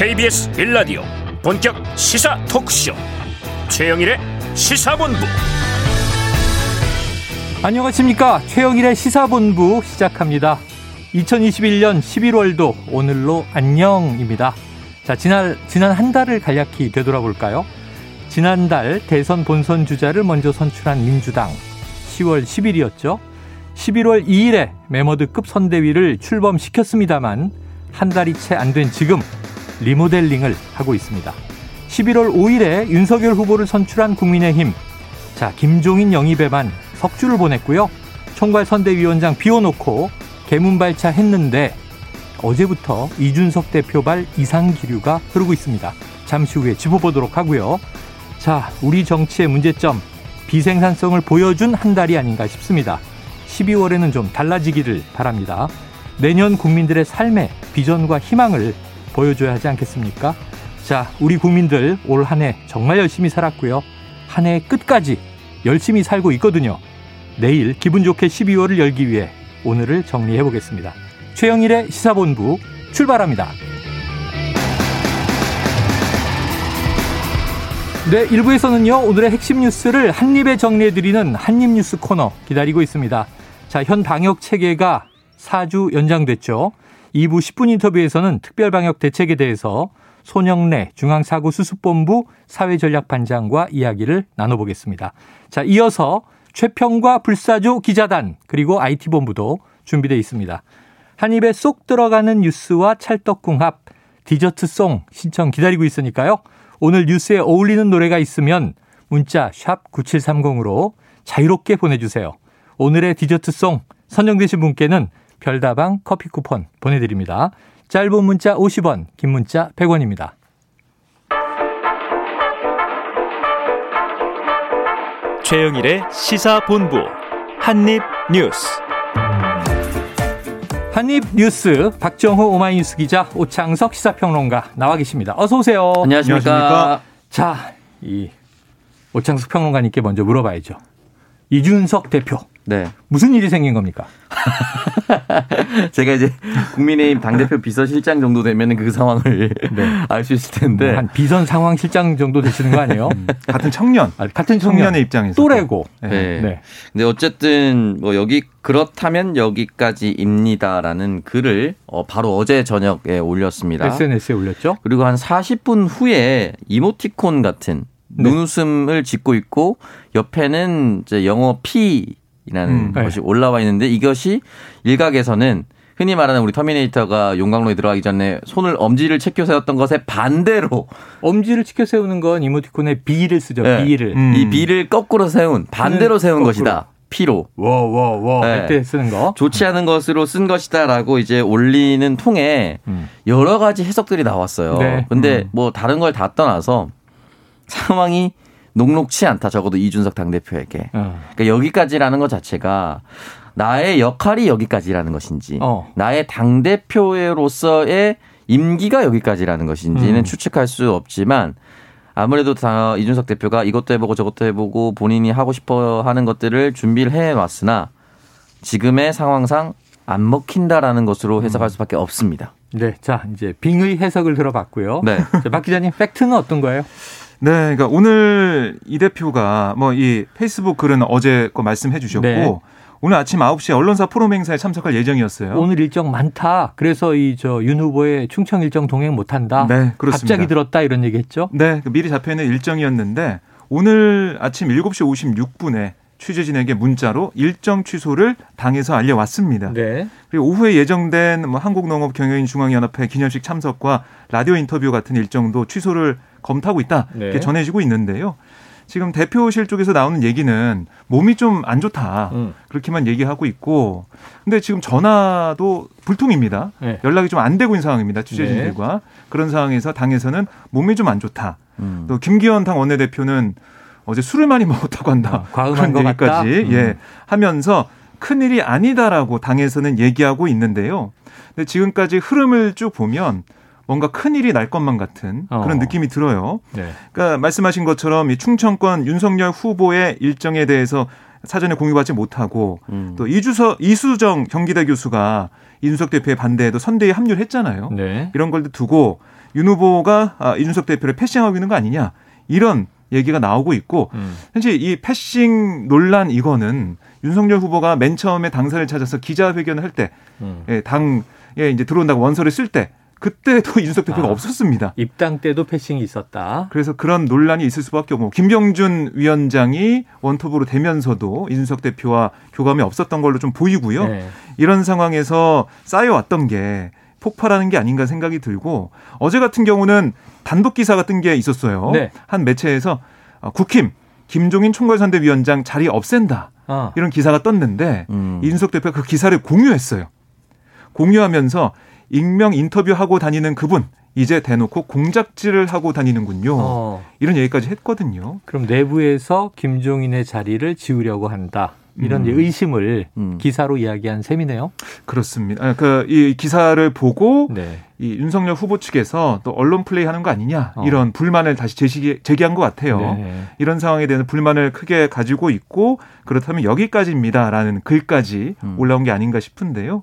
KBS 빌라디오 본격 시사 토크쇼. 최영일의 시사본부. 안녕하십니까? 최영일의 시사본부 시작합니다. 2021년 11월도 오늘로 안녕입니다. 자 지난 지난 한 달을 간략히 되돌아볼까요? 지난달 대선 본선 주자를 먼저 선출한 민주당 10월 10일이었죠. 11월 2일에 메머드급 선대위를 출범시켰습니다만 한 달이 채 안 된 지금 리모델링을 하고 있습니다. 11월 5일에 윤석열 후보를 선출한 국민의힘. 자, 김종인 영입에만 석주를 보냈고요. 총괄 선대위원장 비워놓고 개문발차 했는데 어제부터 이준석 대표발 이상 기류가 흐르고 있습니다. 잠시 후에 짚어보도록 하고요. 자, 우리 정치의 문제점, 비생산성을 보여준 한 달이 아닌가 싶습니다. 12월에는 좀 달라지기를 바랍니다. 내년 국민들의 삶의 비전과 희망을 보여줘야 하지 않겠습니까? 자, 우리 국민들 올 한 해 정말 열심히 살았고요. 한 해 끝까지 열심히 살고 있거든요. 내일 기분 좋게 12월을 열기 위해 오늘을 정리해 보겠습니다. 최영일의 시사본부 출발합니다. 네, 1부에서는요, 오늘의 핵심 뉴스를 한입에 정리해드리는 한입뉴스 코너 기다리고 있습니다. 자, 현 방역 체계가 4주 연장됐죠. 2부 10분 인터뷰에서는 특별방역 대책에 대해서 손영래 중앙사고수습본부 사회전략반장과 이야기를 나눠보겠습니다. 자, 이어서 최평과 불사조 기자단 그리고 IT본부도 준비되어 있습니다. 한 입에 쏙 들어가는 뉴스와 찰떡궁합 디저트송 신청 기다리고 있으니까요. 오늘 뉴스에 어울리는 노래가 있으면 문자 샵 9730으로 자유롭게 보내주세요. 오늘의 디저트송 선정되신 분께는 별다방 커피 쿠폰 보내드립니다. 짧은 문자 50원, 긴 문자 100원입니다. 최영일의 시사본부 한입뉴스 한입뉴스 박정호 오마이뉴스 기자 오창석 시사평론가 나와 계십니다. 어서 오세요. 안녕하십니까. 자, 이 오창석 평론가님께 먼저 물어봐야죠. 이준석 대표. 네. 무슨 일이 생긴 겁니까? 제가 이제 국민의힘 당대표 비서실장 정도 되면 그 상황을 네. 알수 있을 텐데. 한 비선 상황 실장 정도 되시는 거 아니에요? 같은 청년. 아, 같은 청년. 청년 의 입장에서. 또래고. 네. 네. 근데 어쨌든 뭐 여기 그렇다면 여기까지입니다라는 글을 어 바로 어제 저녁에 올렸습니다. SNS에 올렸죠? 그리고 한 40분 후에 이모티콘 같은 네. 눈웃음을 짓고 있고 옆에는 이제 영어 P 라는 음, 네. 것이 올라와 있는데 이것이 일각에서는 흔히 말하는 우리 터미네이터가 용광로에 들어가기 전에 손을 엄지를 체켜 세웠던 것에 반대로 엄지를 치켜 세우는 건 이모티콘에 B를 쓰죠. 네. B를. 음. 이 B를 거꾸로 세운 반대로 세운 거꾸로. 것이다. P로 워워워 네. 할때 쓰는 거. 좋지 않은 것으로 쓴 것이다라고 이제 올리는 통에 음. 여러 가지 해석들이 나왔어요. 네. 근데 음. 뭐 다른 걸 다 떠나서 상황이 녹록치 않다. 적어도 이준석 당대표에게. 어. 그러니까 여기까지라는 것 자체가 나의 역할이 여기까지라는 것인지 어. 나의 당대표로서의 임기가 여기까지라는 것인지는 음. 추측할 수 없지만 아무래도 다 이준석 대표가 이것도 해보고 저것도 해보고 본인이 하고 싶어 하는 것들을 준비를 해 놨으나 지금의 상황상 안 먹힌다라는 것으로 해석할 수밖에 없습니다. 네, 자 이제 빙의 해석을 들어봤고요. 네. 자, 박 기자님 팩트는 어떤 거예요? 네, 그러니까 오늘 이 대표가 뭐 이 페이스북 글은 어제 거 말씀해 주셨고 네. 오늘 아침 9시에 언론사 포럼 행사에 참석할 예정이었어요. 오늘 일정 많다. 그래서 이 저 윤 후보의 충청 일정 동행 못 한다. 네, 그렇습니다. 갑자기 들었다 이런 얘기 했죠. 네, 그 미리 잡혀 있는 일정이었는데 오늘 아침 7시 56분에 취재진에게 문자로 일정 취소를 당에서 알려왔습니다. 네. 그리고 오후에 예정된 뭐 한국농업경영인중앙연합회 기념식 참석과 라디오 인터뷰 같은 일정도 취소를 검토하고 있다 네. 이렇게 전해지고 있는데요. 지금 대표실 쪽에서 나오는 얘기는 몸이 좀 안 좋다 음. 그렇게만 얘기하고 있고, 근데 지금 전화도 불통입니다. 네. 연락이 좀 안 되고 있는 상황입니다. 취재진들과 그런 상황에서 당에서는 몸이 좀 안 좋다. 음. 또 김기현 당 원내대표는 어제 술을 많이 먹었다고 한다. 아, 과음한 그런? 얘기까지 음. 예 하면서 큰 일이 아니다라고 당에서는 얘기하고 있는데요. 근데 지금까지 흐름을 쭉 보면 뭔가 큰 일이 날 것만 같은 그런 어. 느낌이 들어요. 네. 그러니까 말씀하신 것처럼 이 충청권 윤석열 후보의 일정에 대해서 사전에 공유받지 못하고 음. 또 이주서 이수정 경기대 교수가 이준석 대표의 반대에도 선대에 합류를 했잖아요. 네. 이런 걸 두고 윤 후보가 아, 이준석 대표를 패싱하고 있는 거 아니냐 이런 얘기가 나오고 있고 음. 현재 이 패싱 논란 이거는 윤석열 후보가 맨 처음에 당사를 찾아서 기자회견을 할때 음. 예, 당에 이제 들어온다고 원서를 쓸 때 그때도 이준석 대표가 아. 없었습니다. 입당 때도 패싱이 있었다. 그래서 그런 논란이 있을 수밖에 없고 김병준 위원장이 원톱으로 되면서도 이준석 대표와 교감이 없었던 걸로 좀 보이고요. 네. 이런 상황에서 쌓여왔던 게 폭발하는 게 아닌가 생각이 들고 어제 같은 경우는 단독 기사가 뜬 게 있었어요. 네. 한 매체에서 어, 국힘 김종인 총괄선대위원장 자리 없앤다 아. 이런 기사가 떴는데 음. 이준석 대표가 그 기사를 공유했어요. 공유하면서 익명 인터뷰하고 다니는 그분 이제 대놓고 공작질을 하고 다니는군요. 어. 이런 얘기까지 했거든요. 그럼 내부에서 김종인의 자리를 지우려고 한다. 이런 이제 의심을 음. 기사로 이야기한 셈이네요. 그렇습니다. 그이 기사를 보고 네. 이 윤석열 후보 측에서 또 언론 플레이 하는 거 아니냐 어. 이런 불만을 다시 제시, 제기한 것 같아요. 네. 이런 상황에 대한 불만을 크게 가지고 있고 그렇다면 여기까지입니다라는 글까지 음. 올라온 게 아닌가 싶은데요.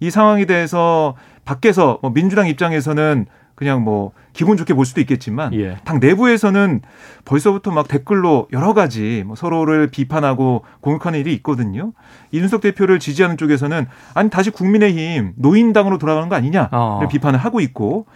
이 상황에 대해서 밖에서 뭐 민주당 입장에서는 그냥 뭐 기분 좋게 볼 수도 있겠지만 예. 당 내부에서는 벌써부터 막 댓글로 여러 가지 뭐 서로를 비판하고 공격하는 일이 있거든요. 이준석 대표를 지지하는 쪽에서는 아니 다시 국민의힘 노인당으로 돌아가는 거 아니냐를 어. 비판을 하고 있고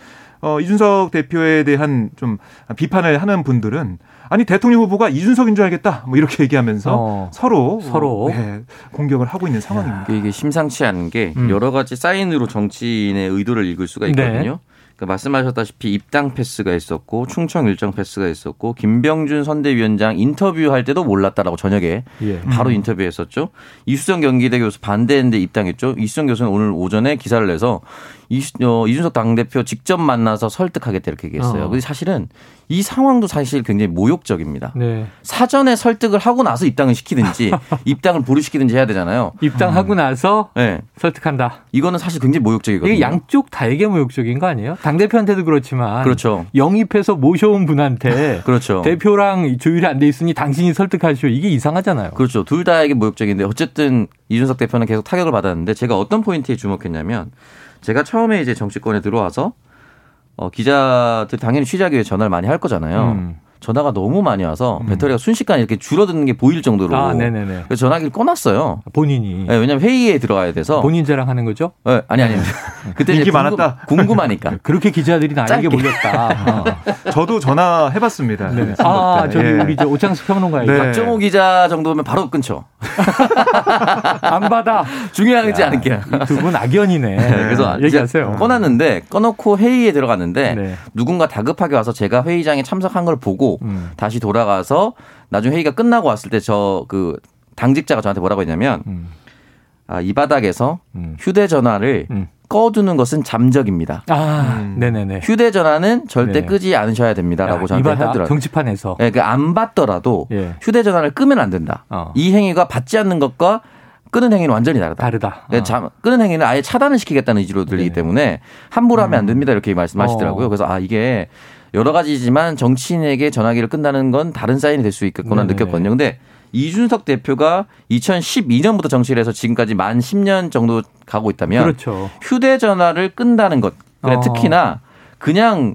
어 이준석 대표에 대한 좀 비판을 하는 분들은 아니 대통령 후보가 이준석인 줄 알겠다 뭐 이렇게 얘기하면서 어. 서로 서로. 네, 공격을 하고 있는 상황입니다. 이게 심상치 않은 게 음. 여러 가지 사인으로 정치인의 의도를 읽을 수가 네. 있거든요. 그러니까 말씀하셨다시피 입당 패스가 있었고 충청 일정 패스가 있었고 김병준 선대위원장 인터뷰할 때도 몰랐다라고 저녁에 예. 바로 인터뷰했었죠. 이수정 경기대 교수 반대했는데 입당했죠. 이수정 교수는 오늘 오전에 기사를 내서 이수, 어, 이준석 당대표 직접 만나서 설득하겠다 이렇게 얘기했어요. 어. 근데 사실은 이 상황도 사실 굉장히 모욕적입니다. 네. 사전에 설득을 하고 나서 입당을 시키든지 입당을 보류시키든지 해야 되잖아요. 입당하고 나서 네. 설득한다. 이거는 사실 굉장히 모욕적이거든요. 이게 양쪽 다에게 모욕적인 거 아니에요? 당 대표한테도 그렇지만 그렇죠. 영입해서 모셔온 분한테 그렇죠. 대표랑 조율이 안 돼 있으니 당신이 설득하시오. 이게 이상하잖아요. 그렇죠. 둘 다에게 모욕적인데 어쨌든 이준석 대표는 계속 타격을 받았는데 제가 어떤 포인트에 주목했냐면 제가 처음에 이제 정치권에 들어와서 어, 기자들 당연히 취재하기 위해 전화를 많이 할 거잖아요. 음. 전화가 너무 많이 와서 배터리가 순식간에 이렇게 줄어드는 게 보일 정도로 아, 네네네. 그래서 전화기를 꺼놨어요. 본인이 네, 왜냐하면 회의에 들어가야 돼서 본인 자랑 하는 거죠? 네, 아니 아니 그때 이제 인기 궁금- 많았다. 궁금 하니까 그렇게 기자들이 나에게 짧게. 몰렸다. 어. 저도 전화 해봤습니다. 네. 선거 아, 때. 저기 예. 우리 저 오창석 평론가에게 네. 박정호 기자 정도면 바로 끊죠. 안 받아. 중요하지 않은 게. 두 분 악연이네. 그래서 아, 얘기하세요. 꺼놨는데 꺼놓고 회의에 들어갔는데 네. 누군가 다급하게 와서 제가 회의장에 참석한 걸 보고 음. 다시 돌아가서 나중에 회의가 끝나고 왔을 때 저 그 당직자가 저한테 뭐라고 했냐면 음. 아, 이 바닥에서 음. 휴대전화를 음. 꺼두는 것은 잠적입니다. 아, 음. 네네네. 휴대전화는 절대 네. 끄지 않으셔야 됩니다라고 야, 저한테 이바다 하더라고요. 정치판에서. 예, 그안 받더라도 예. 휴대전화를 끄면 안 된다. 어. 이 행위가 받지 않는 것과 끄는 행위는 완전히 다르다. 다르다. 네, 어. 잠, 끄는 행위는 아예 차단을 시키겠다는 의지로 들리기 네. 때문에 함부로 하면 안 됩니다 이렇게 말씀하시더라고요. 어. 그래서 아 이게 여러 가지지만 정치인에게 전화기를 끈다는 건 다른 사인이 될 수 있겠구나 네네. 느꼈거든요. 근데 이준석 대표가 2012년부터 정치를 해서 지금까지 만 10년 정도 가고 있다면 그렇죠. 휴대전화를 끈다는 것, 그래 어. 특히나 그냥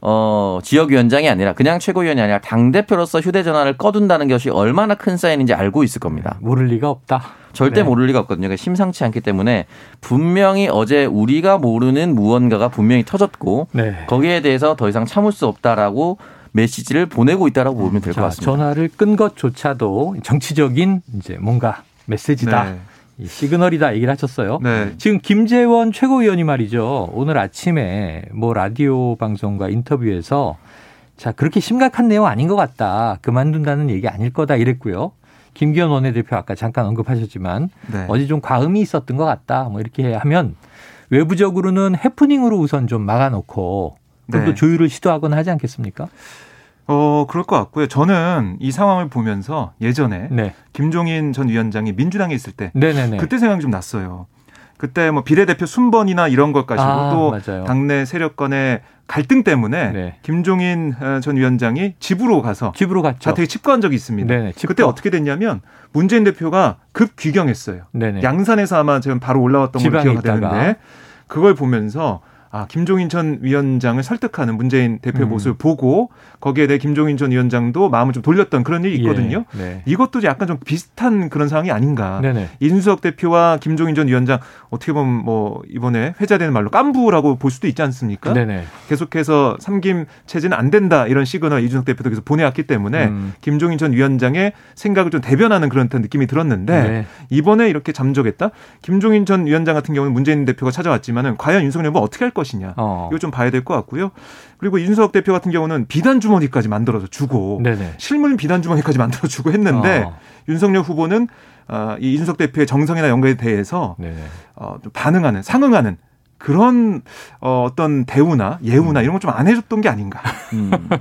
어, 지역위원장이 아니라 그냥 최고위원이 아니라 당대표로서 휴대전화를 꺼둔다는 것이 얼마나 큰 사인인지 알고 있을 겁니다. 모를 리가 없다. 절대 네. 모를 리가 없거든요. 그러니까 심상치 않기 때문에 분명히 어제 우리가 모르는 무언가가 분명히 터졌고 네. 거기에 대해서 더 이상 참을 수 없다라고 메시지를 보내고 있다라고 보면 될것 자, 같습니다. 전화를 끈 것조차도 정치적인 이제 뭔가 메시지다. 네. 이 시그널이다 얘기를 하셨어요. 네. 지금 김재원 최고위원이 말이죠. 오늘 아침에 뭐 라디오 방송과 인터뷰에서 자, 그렇게 심각한 내용 아닌 것 같다. 그만둔다는 얘기 아닐 거다 이랬고요. 김기현 원내대표 아까 잠깐 언급하셨지만 네. 어제 좀 과음이 있었던 것 같다. 뭐 이렇게 하면 외부적으로는 해프닝으로 우선 좀 막아놓고 네. 조율을 시도하거나 하지 않겠습니까? 어, 그럴 것 같고요. 저는 이 상황을 보면서 예전에 네. 김종인 전 위원장이 민주당에 있을 때 네네네. 그때 생각이 좀 났어요. 그때 뭐 비례대표 순번이나 이런 것 가지고 아, 또 맞아요. 당내 세력 간의 갈등 때문에 네. 김종인 어, 전 위원장이 집으로 가서 집으로 갔죠. 자택에 집거한 적이 있습니다. 네네. 그때 어떻게 됐냐면 문재인 대표가 급 귀경했어요. 네네. 양산에서 아마 지금 바로 올라왔던 걸로 지방에 기억이. 되는데 그걸 보면서 아 김종인 전 위원장을 설득하는 문재인 대표의 음. 모습을 보고 거기에 대해 김종인 전 위원장도 마음을 좀 돌렸던 그런 일이 있거든요. 예, 네. 이것도 약간 좀 비슷한 그런 상황이 아닌가. 네네. 이준석 대표와 김종인 전 위원장 어떻게 보면 뭐 이번에 회자되는 말로 깐부라고 볼 수도 있지 않습니까? 네네. 계속해서 삼김 체제는 안 된다 이런 시그널 이준석 대표도 계속 보내왔기 때문에 음. 김종인 전 위원장의 생각을 좀 대변하는 그런 듯한 느낌이 들었는데 네. 이번에 이렇게 잠적했다. 김종인 전 위원장 같은 경우는 문재인 대표가 찾아왔지만은 과연 윤석열 후보 어떻게 할 것 이냐 어. 이거 좀 봐야 될 것 같고요. 그리고 이준석 대표 같은 경우는 비단 주머니까지 만들어서 주고 네네. 실물 비단 주머니까지 만들어 주고 했는데 어. 윤석열 후보는 아, 이 이준석 대표의 정성이나 연결에 대해서 네네. 어, 좀 반응하는 상응하는 그런 어, 어떤 대우나 음. 예우나 이런 걸 좀 안 해줬던 게 아닌가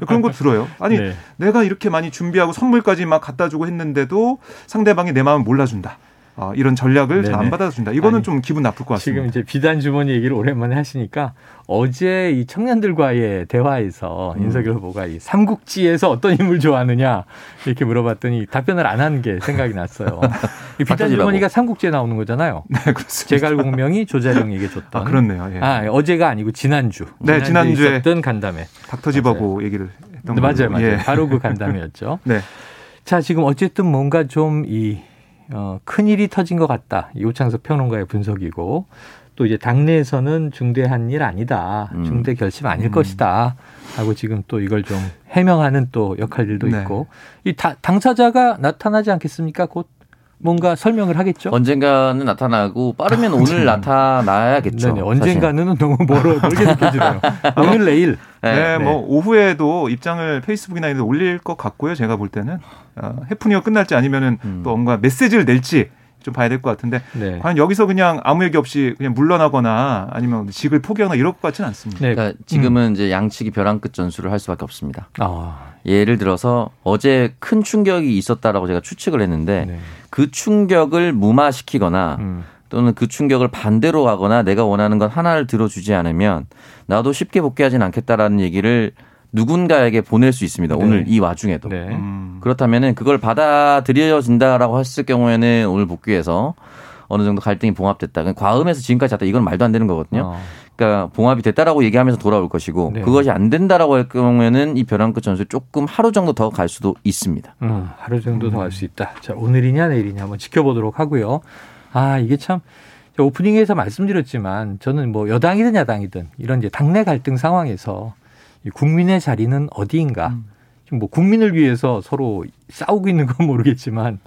그런 거 들어요. 아니 네. 내가 이렇게 많이 준비하고 선물까지 막 갖다 주고 했는데도 상대방이 내 마음을 몰라준다. 어, 이런 전략을 잘 안. 받아준다. 이거는 아니, 좀 기분 나쁠 것 같습니다. 지금 이제 비단 주머니 얘기를 오랜만에 하시니까 어제 이 청년들과의 대화에서 음. 윤석열 후보가 이 삼국지에서 어떤 인물 좋아하느냐 이렇게 물어봤더니 답변을 안 한 게 생각이 났어요. 이 비단. 주머니가 삼국지에 나오는 거잖아요. 네, 그렇습니다. 제갈공명이 조자룡에게 줬던. 아, 그렇네요. 예. 아, 어제가 아니고 지난주. 네, 지난주에 있었던 간담회. 닥터집하고 얘기를 했던 네. 맞아요, 맞아요. 예. 바로 그 간담회였죠. 네. 자, 지금 어쨌든 뭔가 좀 이, 어, 큰 일이 터진 것 같다. 이 오창석 평론가의 분석이고, 또 이제 당내에서는 중대한 일 아니다. 음. 중대 결심 아닐 음. 것이다. 하고 지금 또 이걸 좀 해명하는 또 역할들도 네. 있고, 이 다- 당사자가 나타나지 않겠습니까? 곧 뭔가 설명을 하겠죠? 언젠가는 나타나고 빠르면 오늘 나타나야겠죠. 네네, 언젠가는 너무 멀어, 멀게 느껴지네요. 오늘 내일. 네, 네. 뭐 오후에도 입장을 페이스북이나 이런 데 올릴 것 같고요. 제가 볼 때는 어, 해프닝이 끝날지 아니면은 음. 또 뭔가 메시지를 낼지 좀 봐야 될 것 같은데 네. 과연 여기서 그냥 아무 얘기 없이 그냥 물러나거나 아니면 직을 포기하거나 이럴 것 같지는 않습니다. 네. 그러니까 지금은 이제 양측이 벼랑 끝 전술을 할 수밖에 없습니다. 아, 예를 들어서 어제 큰 충격이 있었다라고 제가 추측을 했는데 네. 그 충격을 무마시키거나 음. 또는 그 충격을 반대로 가거나 내가 원하는 건 하나를 들어주지 않으면 나도 쉽게 복귀하진 않겠다라는 얘기를 누군가에게 보낼 수 있습니다. 네. 오늘 이 와중에도. 네. 음. 그렇다면은 그걸 받아들여진다라고 했을 경우에는 오늘 복귀해서 어느 정도 갈등이 봉합됐다. 그러니까 과음해서 지금까지 잤다. 이건 말도 안 되는 거거든요. 어. 그러니까 봉합이 됐다라고 얘기하면서 돌아올 것이고 네. 그것이 안 된다라고 할 경우에는 이 벼랑 끝 전술 조금 하루 정도 더 갈 수도 있습니다. 음, 하루 정도 더할수 있다. 자, 오늘이냐 내일이냐 한번 지켜보도록 하고요. 아, 이게 참 오프닝에서 말씀드렸지만 저는 뭐 여당이든 야당이든 이런 이제 당내 갈등 상황에서 이 국민의 자리는 어디인가? 음. 지금 뭐 국민을 위해서 서로 싸우고 있는 건 모르겠지만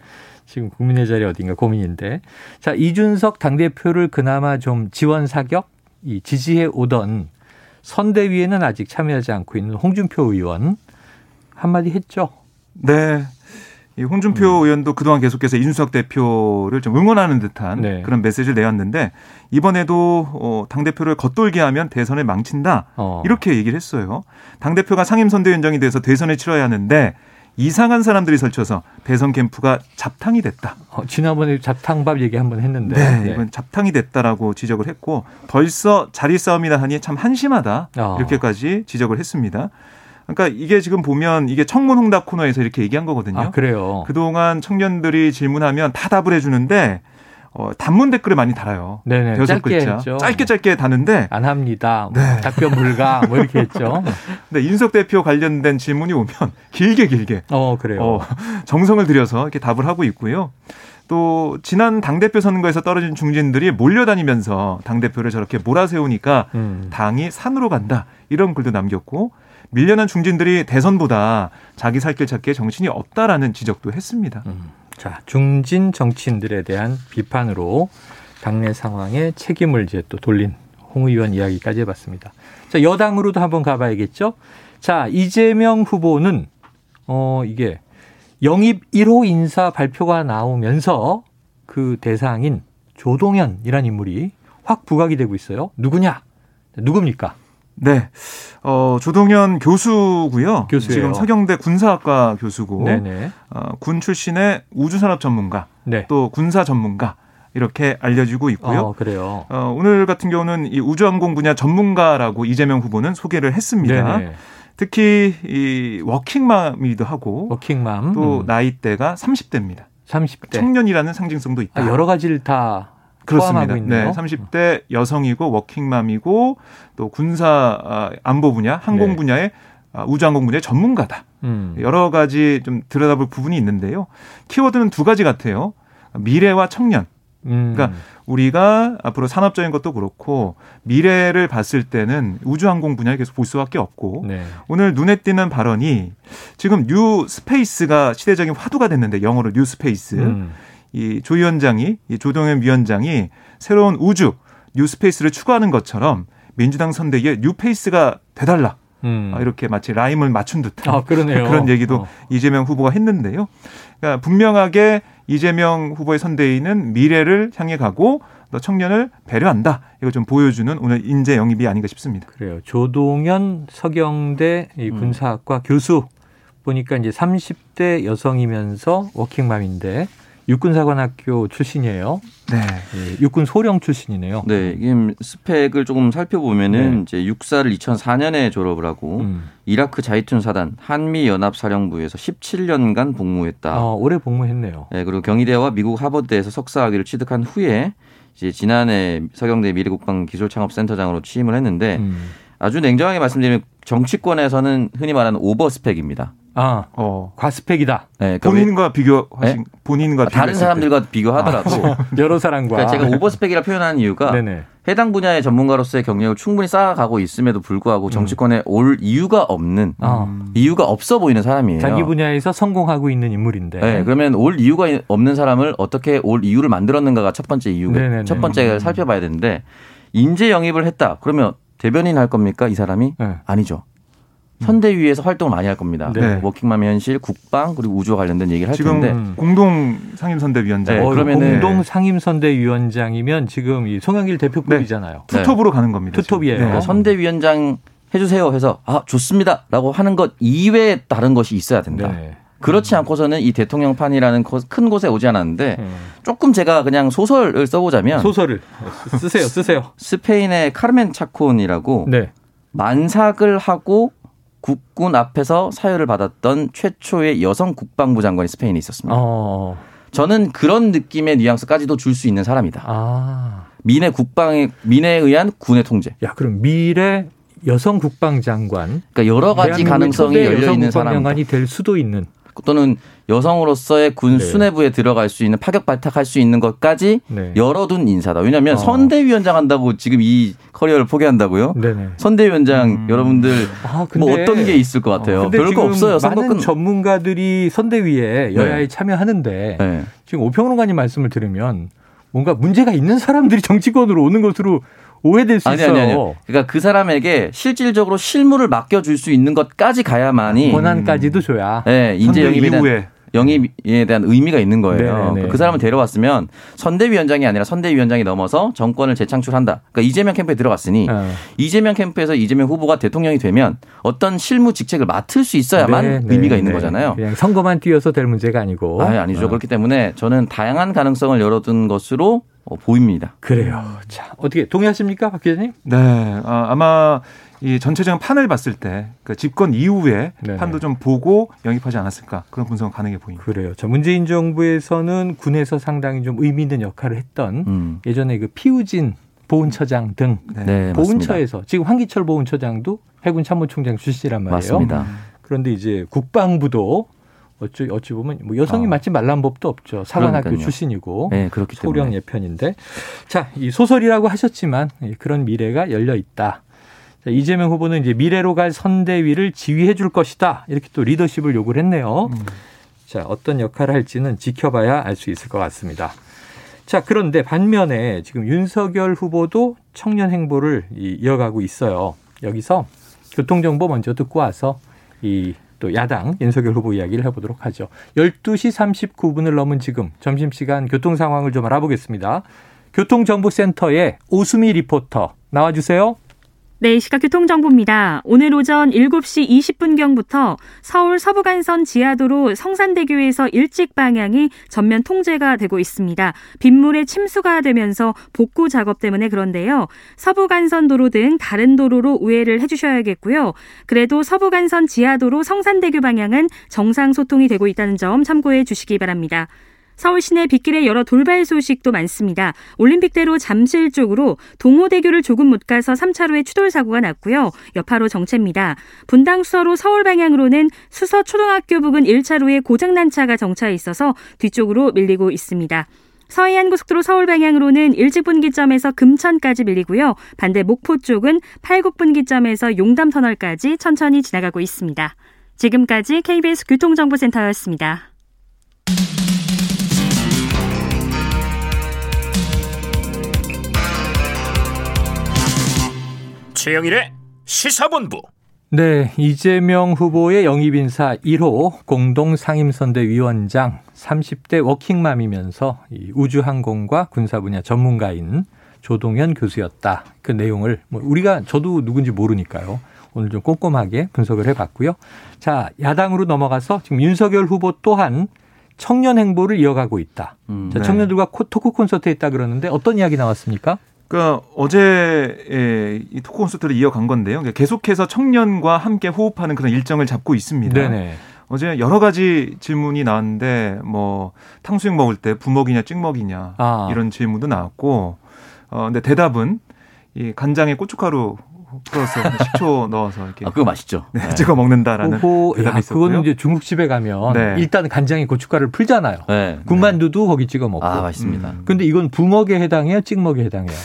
지금 국민의 자리 어딘가 고민인데. 자, 이준석 당대표를 그나마 좀 지원 사격, 이 지지해 오던 선대위에는 아직 참여하지 않고 있는 홍준표 의원 한마디 했죠. 네. 이 홍준표 음. 의원도 그동안 계속해서 이준석 대표를 좀 응원하는 듯한 네. 그런 메시지를 내었는데 이번에도 어, 당 대표를 겉돌게 하면 대선을 망친다 어. 이렇게 얘기를 했어요. 당 대표가 상임선대위원장이 돼서 대선을 치러야 하는데 이상한 사람들이 설쳐서 대선 캠프가 잡탕이 됐다. 어, 지난번에 잡탕밥 얘기 한번 했는데. 네, 이건 잡탕이 됐다라고 지적을 했고 벌써 자리 싸움이나 하니 참 한심하다 어. 이렇게까지 지적을 했습니다. 그러니까 이게 지금 보면 이게 청문 홍답 코너에서 이렇게 얘기한 거거든요. 아, 그래요. 그동안 청년들이 질문하면 다 답을 해주는데 어, 단문 댓글을 많이 달아요. 네네. 대여섯 짧게 글자. 했죠. 짧게 짧게 다는데 안 합니다. 뭐 네. 답변 불가. 뭐 이렇게 했죠. 근데 인석 대표 관련된 질문이 오면 길게 길게 어, 그래요. 어, 정성을 들여서 이렇게 답을 하고 있고요. 또 지난 당 대표 선거에서 떨어진 중진들이 몰려다니면서 당 대표를 저렇게 몰아세우니까 음. 당이 산으로 간다 이런 글도 남겼고 밀려난 중진들이 대선보다 자기 살길 찾기에 정신이 없다라는 지적도 했습니다. 음. 자, 중진 정치인들에 대한 비판으로 당내 상황에 책임을 이제 또 돌린 홍 의원 이야기까지 해봤습니다. 자, 여당으로도 한번 가봐야겠죠. 자, 이재명 후보는 어 이게 영입 1호 인사 발표가 나오면서 그 대상인 조동현이라는 인물이 확 부각이 되고 있어요. 누구냐? 누굽니까? 네. 어, 조동현 교수고요. 교수예요. 지금 서경대 군사학과 교수고 네네. 어, 군 출신의 우주산업 전문가, 네. 또 군사 전문가, 이렇게 알려지고 있고요. 어, 그래요. 어, 오늘 같은 경우는 이 우주항공 분야 전문가라고 이재명 후보는 소개를 했습니다. 네네. 특히 이 워킹맘이기도 하고 워킹맘. 또 음, 나이대가 30대입니다. 30대. 청년이라는 상징성도 있다. 아, 여러 가지를 다 그렇습니다. 네, 30대 여성이고 워킹맘이고 또 군사 아, 안보 분야, 항공 네. 분야의 아, 우주항공 분야의 전문가다. 음. 여러 가지 좀 들여다볼 부분이 있는데요. 키워드는 두 가지 같아요. 미래와 청년. 음. 그러니까 우리가 앞으로 산업적인 것도 그렇고 미래를 봤을 때는 우주항공 분야에 계속 볼 수밖에 없고 네. 오늘 눈에 띄는 발언이 지금 new space가 시대적인 화두가 됐는데 영어로 new space 음. 이 조 위원장이 이 조동연 위원장이 새로운 우주 new space를 추구하는 것처럼 민주당 선대위에 new face가 돼달라 음. 아, 이렇게 마치 라임을 맞춘 듯한 아. 그런 얘기도 어. 이재명 후보가 했는데요. 그러니까 분명하게 이재명 후보의 선대위는 미래를 향해 가고 또 청년을 배려한다. 이걸 좀 보여주는 오늘 인재 영입이 아닌가 싶습니다. 그래요. 조동연 서경대 이 음. 군사학과 교수 보니까 이제 30대 여성이면서 워킹맘인데 육군사관학교 출신이에요. 네. 예, 육군 소령 출신이네요. 네, 이게 스펙을 조금 살펴보면은 네. 이제 육사를 2004년에 졸업을 하고 음. 이라크 자이툰 사단 한미 연합 사령부에서 17년간 복무했다. 어, 오래 복무했네요. 네, 그리고 경희대와 미국 하버드에서 석사학위를 취득한 후에 이제 지난해 서경대 미래국방 기술창업센터장으로 취임을 했는데 음. 아주 냉정하게 말씀드리면 정치권에서는 흔히 말하는 오버스펙입니다. 아, 어. 과스펙이다. 네, 그러니까 본인과 비교하신 본인과 왜- 다른 사람들과 비교하더라도 여러 사람과. 그러니까 제가 오버스펙이라 표현하는 이유가 네네. 해당 분야의 전문가로서의 경력을 충분히 쌓아가고 있음에도 불구하고 정치권에 올 이유가 없는 어, 이유가 없어 보이는 사람이에요. 자기 분야에서 성공하고 있는 인물인데. 네, 그러면 올 이유가 없는 사람을 어떻게 올 이유를 만들었는가가 첫 번째 이유, 네네네. 첫 번째 살펴봐야 되는데 인재 영입을 했다. 그러면 대변인 할 겁니까 이 사람이? 네. 아니죠. 선대위에서 활동을 많이 할 겁니다. 네. 워킹맘의 현실, 국방 그리고 우주와 관련된 얘기를 할 지금 텐데 음. 공동 상임선대위원장 네, 어, 그러면은- 공동 상임선대위원장이면 지금 이 송영길 대표급이잖아요. 투톱으로 가는 겁니다. 투톱이에요. 지금. 그러니까 선대위원장 해주세요 해서 아 좋습니다라고 하는 것 이외에 다른 것이 있어야 된다. 네. 그렇지 않고서는 이 대통령판이라는 거- 큰 곳에 오지 않았는데 음. 조금 제가 그냥 소설을 써보자면 소설을 쓰세요, 쓰세요. 스페인의 카르멘 차콘이라고 네. 만삭을 하고 국군 앞에서 사유를 받았던 최초의 여성 국방부 장관이 스페인에 있었습니다. 어, 저는 그런 느낌의 뉘앙스까지도 줄 수 있는 사람이다. 아, 민의 국방의 민에 의한 군의 통제. 야 그럼 미래 여성 국방장관 그러니까 여러 가지 가능성이 열려 있는 사람. 국방장관이 될 수도 있는 또는 여성으로서의 군 네. 수뇌부에 들어갈 수 있는 파격 발탁할 수 있는 것까지 네. 열어둔 인사다. 왜냐하면 어. 선대위원장 한다고 지금 이 커리어를 포기한다고요? 네네. 선대위원장 음. 여러분들 아, 뭐 어떤 게 있을 것 같아요. 근데 별거 지금 없어요. 선거 많은 끝. 전문가들이 선대위에 여야에 참여하는데 네. 지금 오평론가님 말씀을 들으면 뭔가 문제가 있는 사람들이 정치권으로 오는 것으로 오해될 수 아니 있어요. 아니 아니요. 그러니까 그 사람에게 실질적으로 실무를 맡겨줄 수 있는 것까지 가야만이 권한까지도 줘야. 네, 인재 영입에 이후에 영입에 대한 의미가 있는 거예요. 네네. 그 사람을 데려왔으면 선대위원장이 아니라 선대위원장이 넘어서 정권을 재창출한다. 그러니까 이재명 캠프에 들어갔으니 어. 이재명 캠프에서 이재명 후보가 대통령이 되면 어떤 실무 직책을 맡을 수 있어야만 네, 네, 의미가 있는 네. 거잖아요. 그냥 선거만 뛰어서 될 문제가 아니고. 아, 아니죠. 어. 그렇기 때문에 저는 다양한 가능성을 열어둔 것으로 어, 보입니다. 그래요. 자, 어떻게 동의하십니까, 박 기자님? 네, 아, 아마 이 전체적인 판을 봤을 때 그 집권 이후에 네네. 판도 좀 보고 영입하지 않았을까 그런 분석은 가능해 보입니다. 그래요. 자, 문재인 정부에서는 군에서 상당히 좀 의미 있는 역할을 했던 음. 예전에 그 피우진 보훈처장 등 네. 네, 맞습니다. 보훈처에서 지금 황기철 보훈처장도 해군 참모총장 출신이란 말이에요. 맞습니다. 그런데 이제 국방부도 어찌 어찌 보면 뭐 여성이 어. 맞지 말란 법도 없죠. 사관학교. 출신이고 네, 그렇기 때문에. 소령 예편인데 자, 이 소설이라고 하셨지만 이 그런 미래가 열려 있다. 자, 이재명 후보는 이제 미래로 갈 선대위를 지휘해 줄 것이다. 이렇게 또 리더십을 요구를 했네요. 음. 자, 어떤 역할을 할지는 지켜봐야 알 수 있을 것 같습니다. 자, 그런데 반면에 지금 윤석열 후보도 청년 행보를 이- 이어가고 있어요. 여기서 교통정보 먼저 듣고 와서 이 또 야당 윤석열 후보 이야기를 해보도록 하죠. 12시 39분을 넘은 지금 점심시간 교통 상황을 좀 알아보겠습니다. 교통정보센터의 오수미 리포터 나와주세요. 네, 시각 교통정보입니다. 오늘 오전 7시 20분경부터 서울 서부간선 지하도로 성산대교에서 일찍 방향이 전면 통제가 되고 있습니다. 빗물에 침수가 되면서 복구 작업 때문에 그런데요. 서부간선 도로 등 다른 도로로 우회를 해주셔야겠고요. 그래도 서부간선 지하도로 성산대교 방향은 정상 소통이 되고 있다는 점 참고해 주시기 바랍니다. 서울 시내 빗길에 여러 돌발 소식도 많습니다. 올림픽대로 잠실 쪽으로 동호대교를 조금 못 가서 3차로에 추돌 사고가 났고요. 여파로 정체입니다. 분당 수서로 서울 방향으로는 수서 초등학교 부근 1차로에 고장난 차가 정차해 있어서 뒤쪽으로 밀리고 있습니다. 서해안 고속도로 서울 방향으로는 일찍 분기점에서 금천까지 밀리고요. 반대 목포 쪽은 팔곡 분기점에서 용담 터널까지 천천히 지나가고 있습니다. 지금까지 KBS 교통정보센터였습니다. 최영일의 시사본부. 네, 이재명 후보의 영입 인사 1호 공동 상임선대 위원장 30대 워킹맘이면서 우주항공과 군사 분야 전문가인 조동현 교수였다. 그 내용을 뭐 우리가 저도 누군지 모르니까요. 오늘 좀 꼼꼼하게 분석을 해봤고요. 자, 야당으로 넘어가서 지금 윤석열 후보 또한 청년 행보를 이어가고 있다. 음, 자, 네. 청년들과 토크 콘서트 했다 그러는데 어떤 이야기 나왔습니까? 그러니까 어제 이 토크 콘서트를 이어간 건데요. 계속해서 청년과 함께 호흡하는 그런 일정을 잡고 있습니다. 네네. 어제 여러 가지 질문이 나왔는데 뭐 탕수육 먹을 때 부먹이냐 찍먹이냐 아. 이런 질문도 나왔고 어 근데 대답은 이 간장에 고춧가루 풀어서 식초 넣어서 이렇게 아, 그거 맛있죠. 네, 네. 찍어 먹는다라는 후보, 대답이 야, 있었고요. 그거는 이제 중국집에 가면 네. 일단 간장에 고춧가루를 풀잖아요. 네. 군만두도 거기 찍어 먹고. 아, 맛있습니다. 음. 근데 이건 부먹에 해당해요, 찍먹에 해당해요.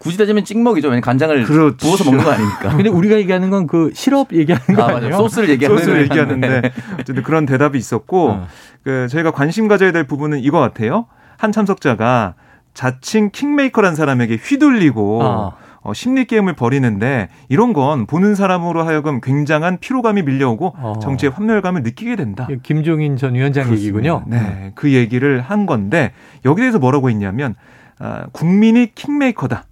굳이 따지면 찍먹이죠. 왜냐면 간장을 그렇죠. 부어서 먹는 거 아니니까. 근데 우리가 얘기하는 건 그 시럽 얘기하는 거 아, 아니에요? 소스를 얘기하는 소스를. 얘기하는데 어쨌든 그런 대답이 있었고 어. 그 저희가 관심 가져야 될 부분은 이거 같아요. 한 참석자가 자칭 킹메이커란 사람에게 휘둘리고 아. 어, 심리 게임을 벌이는데 이런 건 보는 사람으로 하여금 굉장한 피로감이 밀려오고 어. 정치의 환멸감을 느끼게 된다. 김종인 전 위원장 얘기군요. 네, 그 얘기를 한 건데 여기에 대해서 뭐라고 했냐면 아, 국민이 킹메이커다.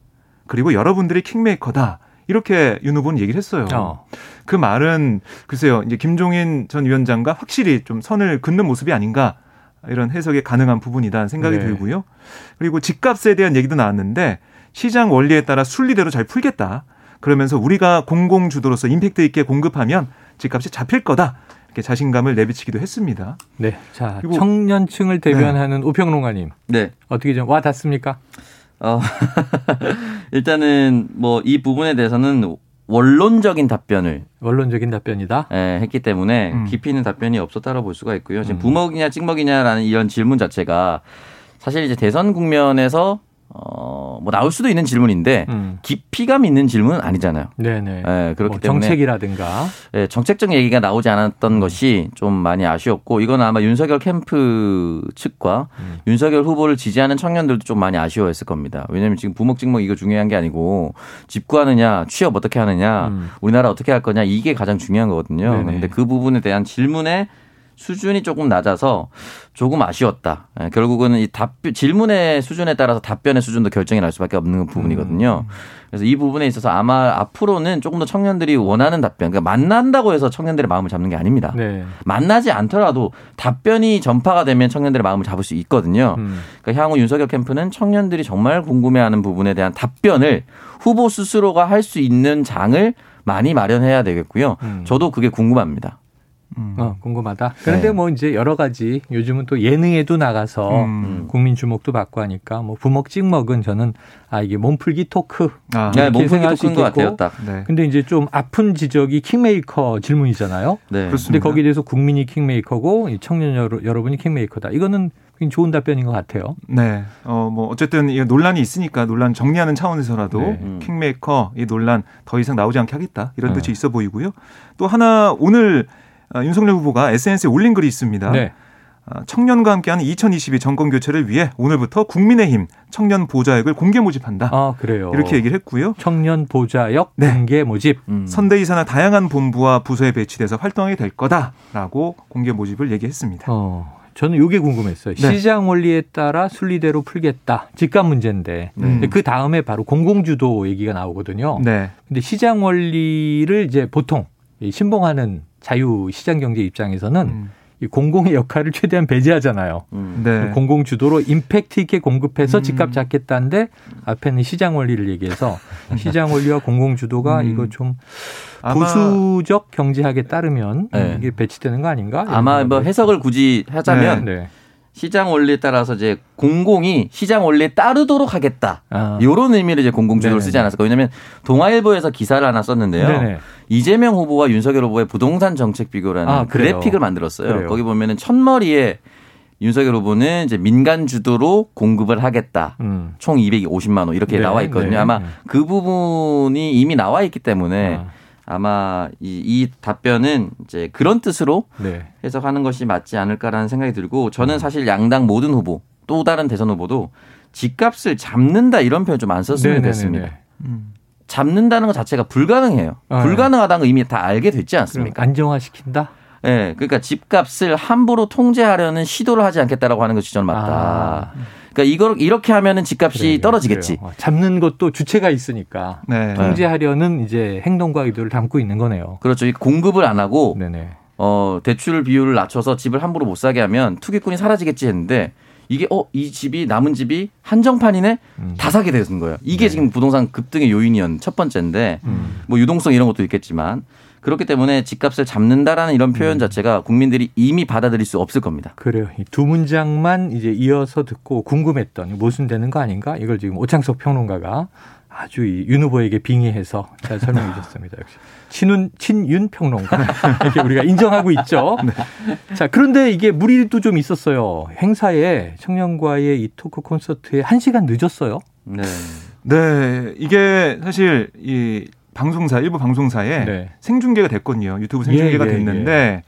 그리고 여러분들이 킹메이커다. 이렇게 윤 후보는 얘기를 했어요. 어. 그 말은 글쎄요, 이제 김종인 전 위원장과 확실히 좀 선을 긋는 모습이 아닌가 이런 해석이 가능한 부분이다 생각이 네. 들고요. 그리고 집값에 대한 얘기도 나왔는데 시장 원리에 따라 순리대로 잘 풀겠다. 그러면서 우리가 공공 주도로서 임팩트 있게 공급하면 집값이 잡힐 거다. 이렇게 자신감을 내비치기도 했습니다. 네. 자, 그리고- 청년층을 대변하는 우평롱가님. 네. 어떻게 좀 와 닿습니까? 어, 일단은 뭐 이 부분에 대해서는 원론적인 답변을 원론적인 답변이다. 예, 했기 때문에 음. 깊이 있는 답변이 없었다고 볼 수가 있고요. 지금 음. 부먹이냐 찍먹이냐라는 이런 질문 자체가 사실 이제 대선 국면에서 어, 뭐 나올 수도 있는 질문인데 음. 깊이감 있는 질문은 아니잖아요. 네네. 예, 그렇기 뭐 때문에 정책이라든가. 예, 정책적 얘기가 나오지 않았던 음. 것이 좀 많이 아쉬웠고 이건 아마 윤석열 캠프 측과 음. 윤석열 후보를 지지하는 청년들도 좀 많이 아쉬워했을 겁니다. 왜냐하면 지금 부먹찍먹 이거 중요한 게 아니고 집 구하느냐 취업 어떻게 하느냐 음. 우리나라 어떻게 할 거냐 이게 가장 중요한 거거든요. 그런데 그 부분에 대한 질문의 수준이 조금 낮아서 조금 아쉬웠다. 예, 결국은 이 답, 질문의 수준에 따라서 답변의 수준도 결정이 날 수밖에 없는 부분이거든요. 그래서 이 부분에 있어서 아마 앞으로는 조금 더 청년들이 원하는 답변, 그러니까 만난다고 해서 청년들의 마음을 잡는 게 아닙니다. 네. 만나지 않더라도 답변이 전파가 되면 청년들의 마음을 잡을 수 있거든요. 음. 그러니까 향후 윤석열 캠프는 청년들이 정말 궁금해하는 부분에 대한 답변을 후보 스스로가 할 수 있는 장을 많이 마련해야 되겠고요. 음. 저도 그게 궁금합니다. 음. 어, 궁금하다. 그런데 네. 뭐 이제 여러 가지 요즘은 또 예능에도 나가서 음. 국민 주목도 받고 하니까 뭐 부먹 찍먹은 저는 아 이게 몸풀기 토크. 아, 네, 몸풀기 토크인 것. 같아요. 딱. 네. 근데 이제 좀 아픈 지적이 킹메이커 질문이잖아요. 네. 그렇습니다. 근데 거기에 대해서 국민이 킹메이커고 이 청년 여러, 여러분이 킹메이커다. 이거는 굉장히 좋은 답변인 것 같아요. 네. 어, 뭐, 어쨌든 이 논란이 있으니까 논란 정리하는 차원에서라도 네. 음. 킹메이커 이 논란 더 이상 나오지 않게 하겠다. 이런 네. 뜻이 있어 보이고요. 또 하나 오늘 아, 윤석열 후보가 SNS에 올린 글이 있습니다. 네. 아, 청년과 함께하는 2022 정권 교체를 위해 오늘부터 국민의힘 청년 보좌역을 공개 모집한다. 아 그래요. 이렇게 얘기를 했고요. 청년 보좌역 네. 공개 모집. 음. 선대위사나 다양한 본부와 부서에 배치돼서 활동하게 될 거다라고 공개 모집을 얘기했습니다. 어, 저는 이게 궁금했어요. 네. 시장 원리에 따라 순리대로 풀겠다. 집값 문제인데 음. 그 다음에 바로 공공주도 얘기가 나오거든요. 네. 근데 시장 원리를 이제 보통 이 신봉하는 자유 시장 경제 입장에서는 음. 이 공공의 역할을 최대한 배제하잖아요. 음. 네. 공공 주도로 임팩트 있게 공급해서 음. 집값 잡겠다는데 앞에는 시장 원리를 얘기해서 시장 원리와 공공 주도가 음. 이거 좀 보수적 경제학에 따르면 네. 이게 배치되는 거 아닌가? 아마 뭐 해석을 굳이 하자면 네. 시장 원리에 따라서 이제 공공이 시장 원리에 따르도록 하겠다. 아. 이런 의미를 이제 공공주도를 네네네. 쓰지 않았을까. 왜냐하면 동아일보에서 기사를 하나 썼는데요. 네네. 이재명 후보와 윤석열 후보의 부동산 정책 비교라는 아? 그래픽을 만들었어요. 그래요. 거기 보면은 첫머리에 윤석열 후보는 이제 민간 주도로 공급을 하겠다. 음. 총 250만 원 이렇게 네, 나와 있거든요. 네. 아마 음. 그 부분이 이미 나와 있기 때문에 아, 아마 이, 이 답변은 이제 그런 뜻으로 네. 해석하는 것이 맞지 않을까라는 생각이 들고 음. 저는 사실 양당 모든 후보 또 다른 대선 후보도 집값을 잡는다 이런 표현 좀 안 썼으면 네네네네. 됐습니다. 음. 잡는다는 것 자체가 불가능해요. 아, 불가능하다는 거 이미 다 알게 됐지 않습니까? 안정화시킨다. 예, 그러니까 집값을 함부로 통제하려는 시도를 하지 않겠다라고 하는 것이 저는 맞다. 아. 그러니까 이걸 이렇게 하면은 집값이 그래요, 떨어지겠지. 그래요. 어, 잡는 것도 주체가 있으니까 네. 통제하려는 이제 행동과 의도를 담고 있는 거네요. 그렇죠. 이 공급을 안 하고 네네. 어, 대출 비율을 낮춰서 집을 함부로 못 사게 하면 투기꾼이 사라지겠지 했는데 이게 어, 이 집이 남은 집이 한정판이네? 음. 다 사게 되는 거예요. 이게 네. 지금 부동산 급등의 요인이었 첫 번째인데 음. 뭐 유동성 이런 것도 있겠지만 그렇기 때문에 집값을 잡는다라는 이런 표현 음. 자체가 국민들이 이미 받아들일 수 없을 겁니다. 그래요. 이두 문장만 이제 이어서 듣고 궁금했던 모순되는 거 아닌가? 이걸 지금 오창석 평론가가 아주 이윤 후보에게 빙의해서 잘 설명해 주셨습니다. 역시 친윤 친윤 평론가 이렇게 우리가 인정하고 있죠. 자 그런데 이게 무리도 좀 있었어요. 행사에 청년과의 이 토크 콘서트에 한 시간 늦었어요. 네. 네, 이게 사실 이 방송사 일부 방송사에 네. 생중계가 됐거든요. 유튜브 생중계가 예, 예, 됐는데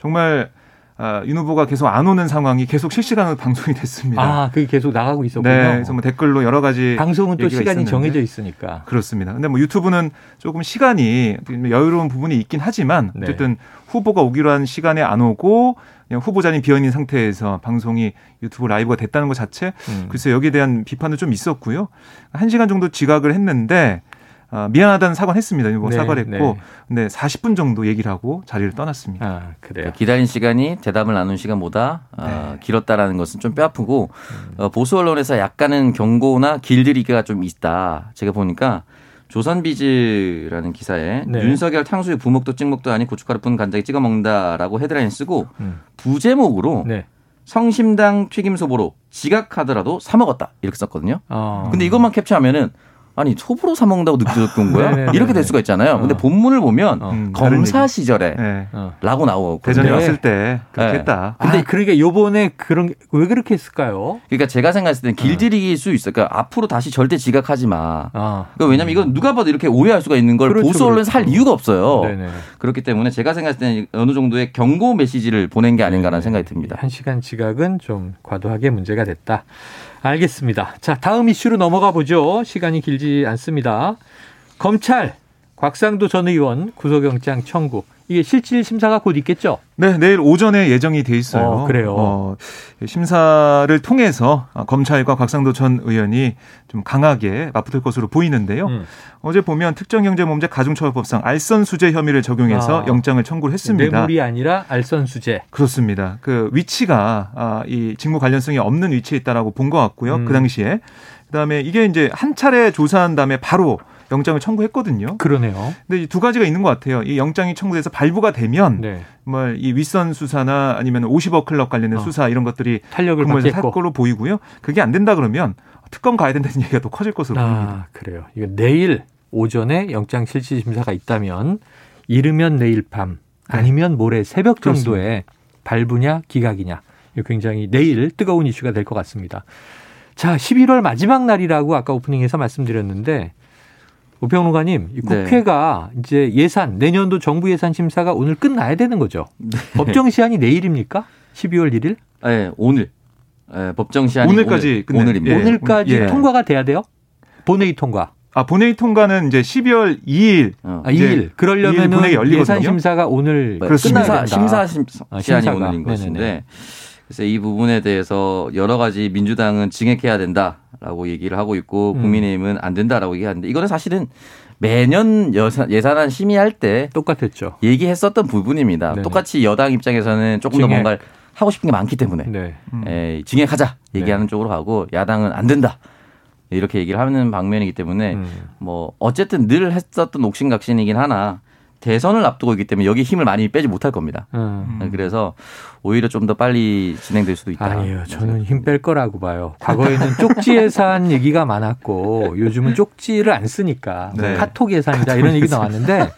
정말 아, 윤 후보가 계속 안 오는 상황이 계속 실시간으로 방송이 됐습니다. 아 그게 계속 나가고 있었군요. 네, 그래서 뭐 댓글로 여러 가지 방송은 또 시간이 있었는데. 정해져 있으니까. 그렇습니다. 근데 뭐 유튜브는 조금 시간이 여유로운 부분이 있긴 하지만 네. 어쨌든 후보가 오기로 한 시간에 안 오고 그냥 후보자님 비어 있는 상태에서 방송이 유튜브 라이브가 됐다는 것 자체 음. 글쎄 여기에 대한 비판도 좀 있었고요. 한 시간 정도 지각을 했는데 아, 미안하다는 사과를 했습니다. 뭐 네, 사과를 했고 네. 근데 40분 정도 얘기를 하고 자리를 떠났습니다. 아 그래요. 기다린 시간이 대답을 나눈 시간보다 어, 네. 길었다라는 것은 좀 뼈아프고 음. 어, 보수 언론에서 약간은 경고나 길들이기가 좀 있다. 제가 보니까 조선비즈라는 기사에 네. 윤석열 탕수육 부먹도 찍먹도 아닌 고춧가루 푼 간장에 찍어 먹는다라고 헤드라인 쓰고 음. 부제목으로 네. 성심당 튀김 소보로 지각하더라도 사 먹었다 이렇게 썼거든요. 어. 근데 이것만 캡처하면은 아니 소보로 사 먹는다고 느껴졌던 거야? 이렇게 될 수가 있잖아요. 근데 어. 본문을 보면 어. 음, 검사 얘기. 시절에 네. 어. 라고 나오거든요. 대전에 네. 왔을 때 그렇게 네. 했다. 근데 그러니까 요번에 그런 게왜 그렇게 했을까요? 그러니까 제가 생각했을 때는 길들이길 수 있어요. 그러니까 앞으로 다시 절대 지각하지 마. 아. 그러니까 왜냐면 이건 누가 봐도 이렇게 오해할 수가 있는 걸 그렇죠, 보수 언론에서 그렇죠. 할 이유가 없어요. 네네. 그렇기 때문에 제가 생각했을 때는 어느 정도의 경고 메시지를 보낸 게 아닌가라는 생각이 듭니다. 한 시간 지각은 좀 과도하게 문제가 됐다. 알겠습니다. 자, 다음 이슈로 넘어가 보죠. 시간이 길지 않습니다. 검찰 곽상도 전 의원 구속영장 청구. 이게 실질 심사가 곧 있겠죠? 네, 내일 오전에 예정이 돼 있어요. 어, 그래요? 어, 심사를 통해서 검찰과 곽상도 전 의원이 좀 강하게 맞붙을 것으로 보이는데요. 음. 어제 보면 특정경제범죄 가중처벌법상 알선수재 혐의를 적용해서 아. 영장을 청구를 했습니다. 뇌물이 아니라 알선수재. 그렇습니다. 그 위치가 아, 이 직무 관련성이 없는 위치에 있다라고 본 것 같고요. 음. 그 당시에 그다음에 이게 이제 한 차례 조사한 다음에 바로 영장을 청구했거든요. 그러네요. 근데 이두 가지가 있는 것 같아요. 이 영장이 청구돼서 발부가 되면 네. 정말 이 윗선 수사나 아니면 50억 클럽 관련된 어. 수사 이런 것들이 탄력을 받겠고. 걸로 보이고요. 그게 안 된다 그러면 특검 가야 된다는 얘기가 또 커질 것으로 보입니다. 아, 그래요. 이거 내일 오전에 영장 실질 심사가 있다면 이르면 내일 밤 아니면 모레 새벽 정도에 발부냐 기각이냐. 굉장히 내일 뜨거운 이슈가 될 것 같습니다. 자, 11월 마지막 날이라고 아까 오프닝에서 말씀드렸는데 우평론가님, 이 네. 국회가 이제 예산 내년도 정부 예산 심사가 오늘 끝나야 되는 거죠. 법정 시한이 내일입니까? 12월 1일? 네, 오늘 네, 법정 시한이 오늘까지 오늘, 끝내- 오늘 입니다. 예. 오늘까지 예. 통과가 돼야 돼요? 본회의 통과. 아 본회의 통과는 이제 12월 2일 어. 아, 이제 2일. 이일 그러려면은 본회의 열리거든요. 예산 심사가 오늘 뭐 끝나야 심사 된다. 심사 심, 아, 시한이 심사가. 오늘인. 것인데 그래서 이 부분에 대해서 여러 가지 민주당은 증액해야 된다라고 얘기를 하고 있고 음. 국민의힘은 안 된다라고 얘기하는데 이거는 사실은 매년 여사- 예산안 심의할 때 똑같았죠. 얘기했었던 부분입니다. 네네. 똑같이 여당 입장에서는 조금 더 증액. 뭔가 하고 싶은 게 많기 때문에 네. 에, 증액하자 얘기하는 쪽으로 가고 야당은 안 된다 이렇게 얘기를 하는 방면이기 때문에 음. 뭐 어쨌든 늘 했었던 옥신각신이긴 하나 대선을 앞두고 있기 때문에 여기 힘을 많이 빼지 못할 겁니다. 음. 그래서 오히려 좀 더 빨리 진행될 수도 있다. 아니에요. 저는 힘 뺄 거라고 봐요. 과거에는 쪽지 예산 얘기가 많았고 요즘은 쪽지를 안 쓰니까 뭐 네. 카톡 예산이다 이런 얘기 나왔는데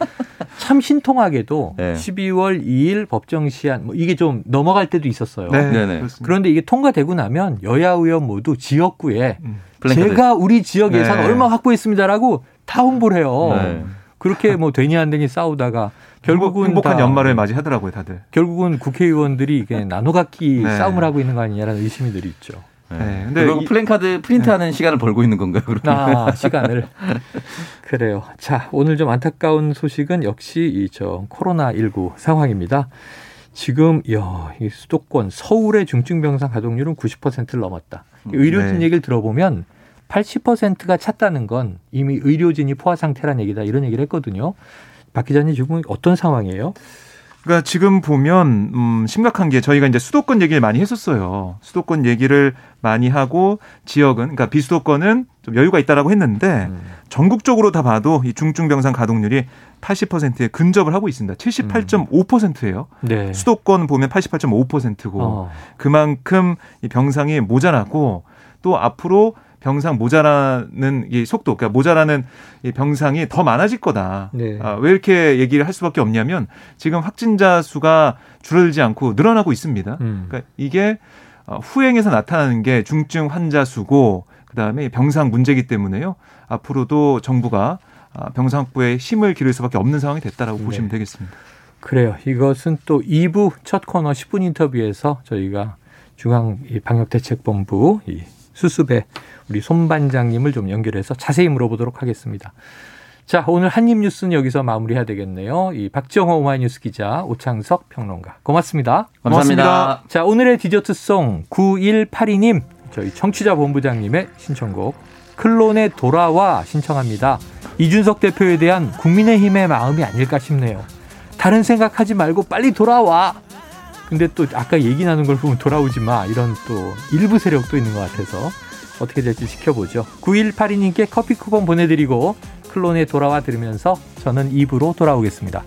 참 신통하게도 네. 12월 2일 법정 시한 뭐 이게 좀 넘어갈 때도 있었어요. 네. 그런데 이게 통과되고 나면 여야 의원 모두 지역구에 음. 제가 우리 지역 예산 네. 얼마 확보했습니다라고 다 홍보를 해요. 네. 그렇게 뭐 되니 안 되니 싸우다가 결국은 행복한 다 연말을 맞이하더라고요, 다들. 결국은 국회의원들이 이게 나눠 갖기 네. 싸움을 하고 있는 거 아니냐라는 의심이 들 있죠. 네. 네, 근데 플랜카드 프린트하는 시간을 벌고 있는 건가요? 그러면? 아, 시간을. 그래요. 자, 오늘 좀 안타까운 소식은 역시 이 저 코로나 19 상황입니다. 지금 야, 이 수도권 서울의 중증 병상 가동률은 90%를 넘었다. 의료진 네. 얘기를 들어보면 80%가 찼다는 건 이미 의료진이 포화 상태란 얘기다. 이런 얘기를 했거든요. 박 기자님 지금 어떤 상황이에요? 그러니까 지금 보면 음, 심각한 게 저희가 이제 수도권 얘기를 많이 했었어요. 수도권 얘기를 많이 하고 지역은 그러니까 비수도권은 좀 여유가 있다라고 했는데 음. 전국적으로 다 봐도 이 중증 병상 가동률이 80%에 근접을 하고 있습니다. 78.5%예요. 네. 수도권 보면 88.5%고 어. 그만큼 이 병상이 모자라고 또 앞으로 병상 모자라는 이 속도, 그러니까 모자라는 이 병상이 더 많아질 거다. 네. 아, 왜 이렇게 얘기를 할 수밖에 없냐면 지금 확진자 수가 줄어들지 않고 늘어나고 있습니다. 음. 그러니까 이게 어, 후행에서 나타나는 게 중증 환자 수고 그다음에 병상 문제이기 때문에요. 앞으로도 정부가 아, 병상 확보에 힘을 기를 수밖에 없는 상황이 됐다라고 네. 보시면 되겠습니다. 그래요. 이것은 또 2부 첫 코너 10분 인터뷰에서 저희가 중앙 이 방역대책본부 이 수습의 우리 손 반장님을 좀 연결해서 자세히 물어보도록 하겠습니다. 자, 오늘 한입 뉴스는 여기서 마무리해야 되겠네요. 이 박정호 오마이뉴스 기자, 오창석 평론가. 고맙습니다. 감사합니다. 고맙습니다. 자, 오늘의 디저트송 9182님, 저희 청취자 본부장님의 신청곡 클론의 돌아와 신청합니다. 이준석 대표에 대한 국민의힘의 마음이 아닐까 싶네요. 다른 생각하지 말고 빨리 돌아와. 근데 또 아까 얘기 나눈 걸 보면 돌아오지 마. 이런 또 일부 세력도 있는 것 같아서 어떻게 될지 지켜보죠. 9182님께 커피 쿠폰 보내드리고 클론에 돌아와 들으면서 저는 입으로 돌아오겠습니다.